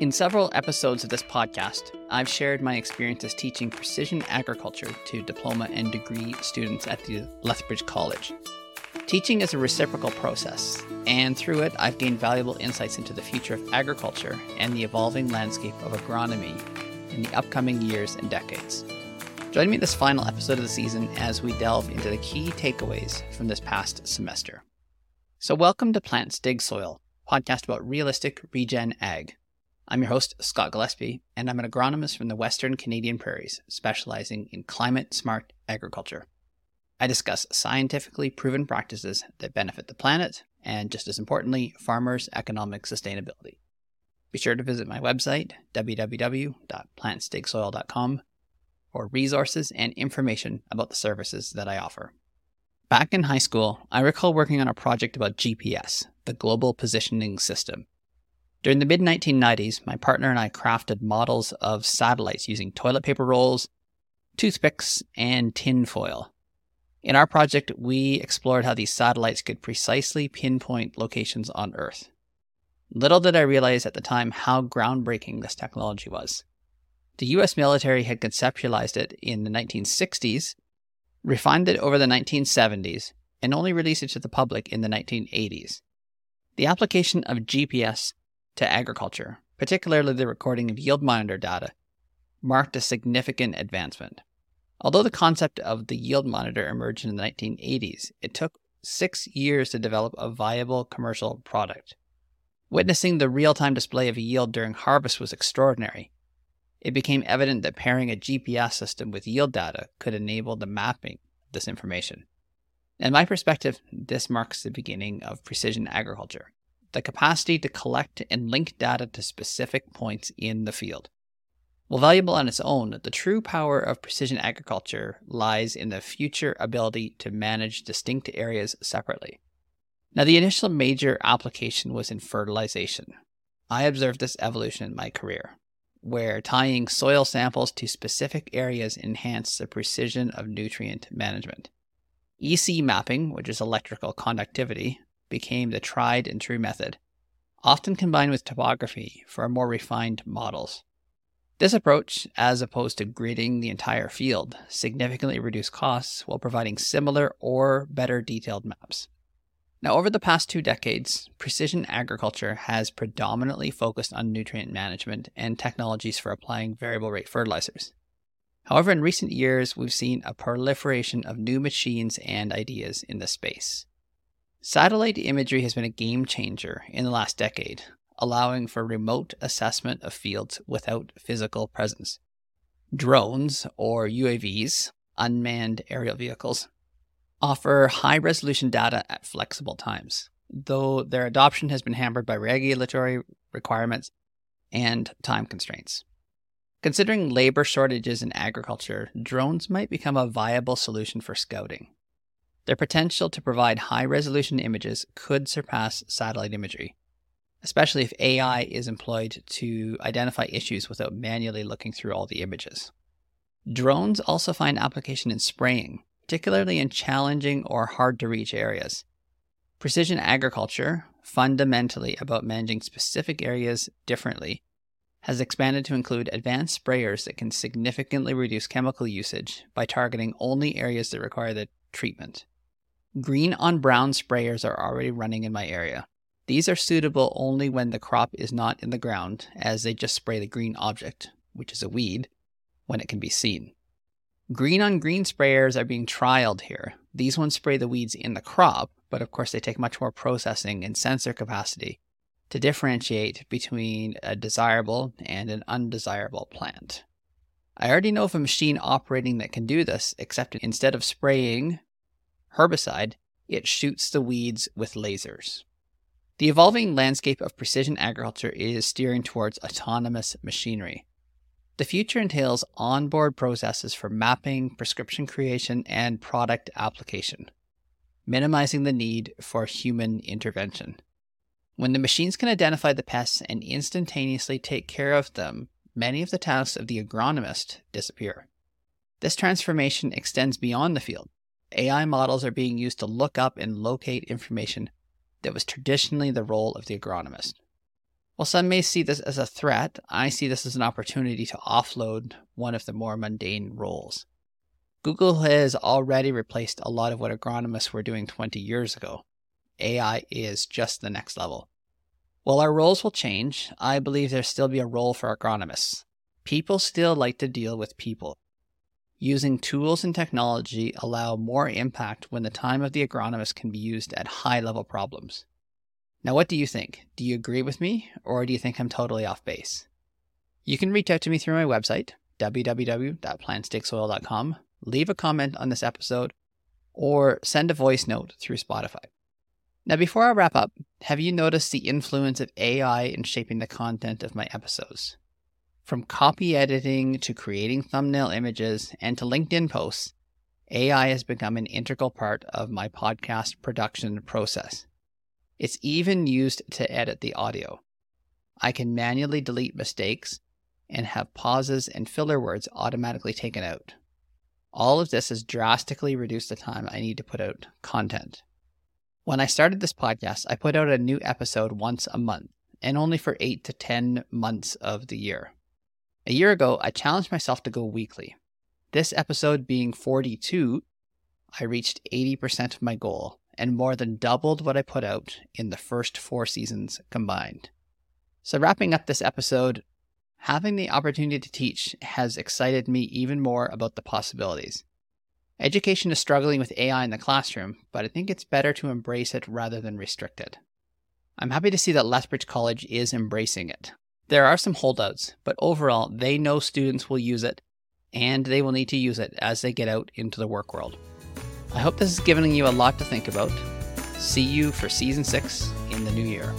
In several episodes of this podcast, I've shared my experiences teaching precision agriculture to diploma and degree students at the Lethbridge College. Teaching is a reciprocal process, and through it, I've gained valuable insights into the future of agriculture and the evolving landscape of agronomy in the upcoming years and decades. Join me in this final episode of the season as we delve into the key takeaways from this past semester. So, welcome to Plants Dig Soil, podcast about realistic regen ag. I'm your host, Scott Gillespie, and I'm an agronomist from the Western Canadian prairies, specializing in climate smart agriculture. I discuss scientifically proven practices that benefit the planet and, just as importantly, farmers' economic sustainability. Be sure to visit my website, www.plantsdigsoil.com, for resources and information about the services that I offer. Back in high school, I recall working on a project about GPS, the Global Positioning System. During the mid 1990s, my partner and I crafted models of satellites using toilet paper rolls, toothpicks, and tin foil. In our project, we explored how these satellites could precisely pinpoint locations on Earth. Little did I realize at the time how groundbreaking this technology was. The US military had conceptualized it in the 1960s, refined it over the 1970s, and only released it to the public in the 1980s. The application of GPS to agriculture, particularly the recording of yield monitor data, marked a significant advancement. Although the concept of the yield monitor emerged in the 1980s, it took six years to develop a viable commercial product. Witnessing the real time display of yield during harvest was extraordinary. It became evident that pairing a GPS system with yield data could enable the mapping of this information. In my perspective, this marks the beginning of precision agriculture the capacity to collect and link data to specific points in the field. While valuable on its own, the true power of precision agriculture lies in the future ability to manage distinct areas separately. Now, the initial major application was in fertilization. I observed this evolution in my career, where tying soil samples to specific areas enhanced the precision of nutrient management. EC mapping, which is electrical conductivity, became the tried and true method, often combined with topography for more refined models. This approach, as opposed to gridding the entire field, significantly reduced costs while providing similar or better detailed maps. Now, over the past two decades, precision agriculture has predominantly focused on nutrient management and technologies for applying variable rate fertilizers. However, in recent years, we've seen a proliferation of new machines and ideas in this space. Satellite imagery has been a game changer in the last decade, allowing for remote assessment of fields without physical presence. Drones, or UAVs, unmanned aerial vehicles, offer high resolution data at flexible times, though their adoption has been hampered by regulatory requirements and time constraints. Considering labor shortages in agriculture, drones might become a viable solution for scouting. Their potential to provide high resolution images could surpass satellite imagery, especially if AI is employed to identify issues without manually looking through all the images. Drones also find application in spraying, particularly in challenging or hard to reach areas. Precision agriculture, fundamentally about managing specific areas differently, has expanded to include advanced sprayers that can significantly reduce chemical usage by targeting only areas that require the treatment. Green on brown sprayers are already running in my area. These are suitable only when the crop is not in the ground, as they just spray the green object, which is a weed, when it can be seen. Green on green sprayers are being trialed here. These ones spray the weeds in the crop, but of course they take much more processing and sensor capacity to differentiate between a desirable and an undesirable plant. I already know of a machine operating that can do this, except instead of spraying herbicide, it shoots the weeds with lasers. The evolving landscape of precision agriculture is steering towards autonomous machinery. The future entails onboard processes for mapping, prescription creation, and product application, minimizing the need for human intervention. When the machines can identify the pests and instantaneously take care of them, many of the tasks of the agronomist disappear. This transformation extends beyond the field AI models are being used to look up and locate information that was traditionally the role of the agronomist. While some may see this as a threat, I see this as an opportunity to offload one of the more mundane roles. Google has already replaced a lot of what agronomists were doing 20 years ago. AI is just the next level. While our roles will change, I believe there'll still be a role for agronomists. People still like to deal with people. Using tools and technology allow more impact when the time of the agronomist can be used at high level problems. Now, what do you think? Do you agree with me, or do you think I'm totally off base? You can reach out to me through my website, www.plantsdigsoil.com, leave a comment on this episode, or send a voice note through Spotify. Now, before I wrap up, have you noticed the influence of AI in shaping the content of my episodes? From copy editing to creating thumbnail images and to LinkedIn posts, AI has become an integral part of my podcast production process. It's even used to edit the audio. I can manually delete mistakes and have pauses and filler words automatically taken out. All of this has drastically reduced the time I need to put out content. When I started this podcast, I put out a new episode once a month and only for 8 to 10 months of the year. A year ago, I challenged myself to go weekly. This episode being 42, I reached 80% of my goal and more than doubled what I put out in the first four seasons combined. So, wrapping up this episode, having the opportunity to teach has excited me even more about the possibilities. Education is struggling with AI in the classroom, but I think it's better to embrace it rather than restrict it. I'm happy to see that Lethbridge College is embracing it. There are some holdouts, but overall, they know students will use it and they will need to use it as they get out into the work world. I hope this has given you a lot to think about. See you for season six in the new year.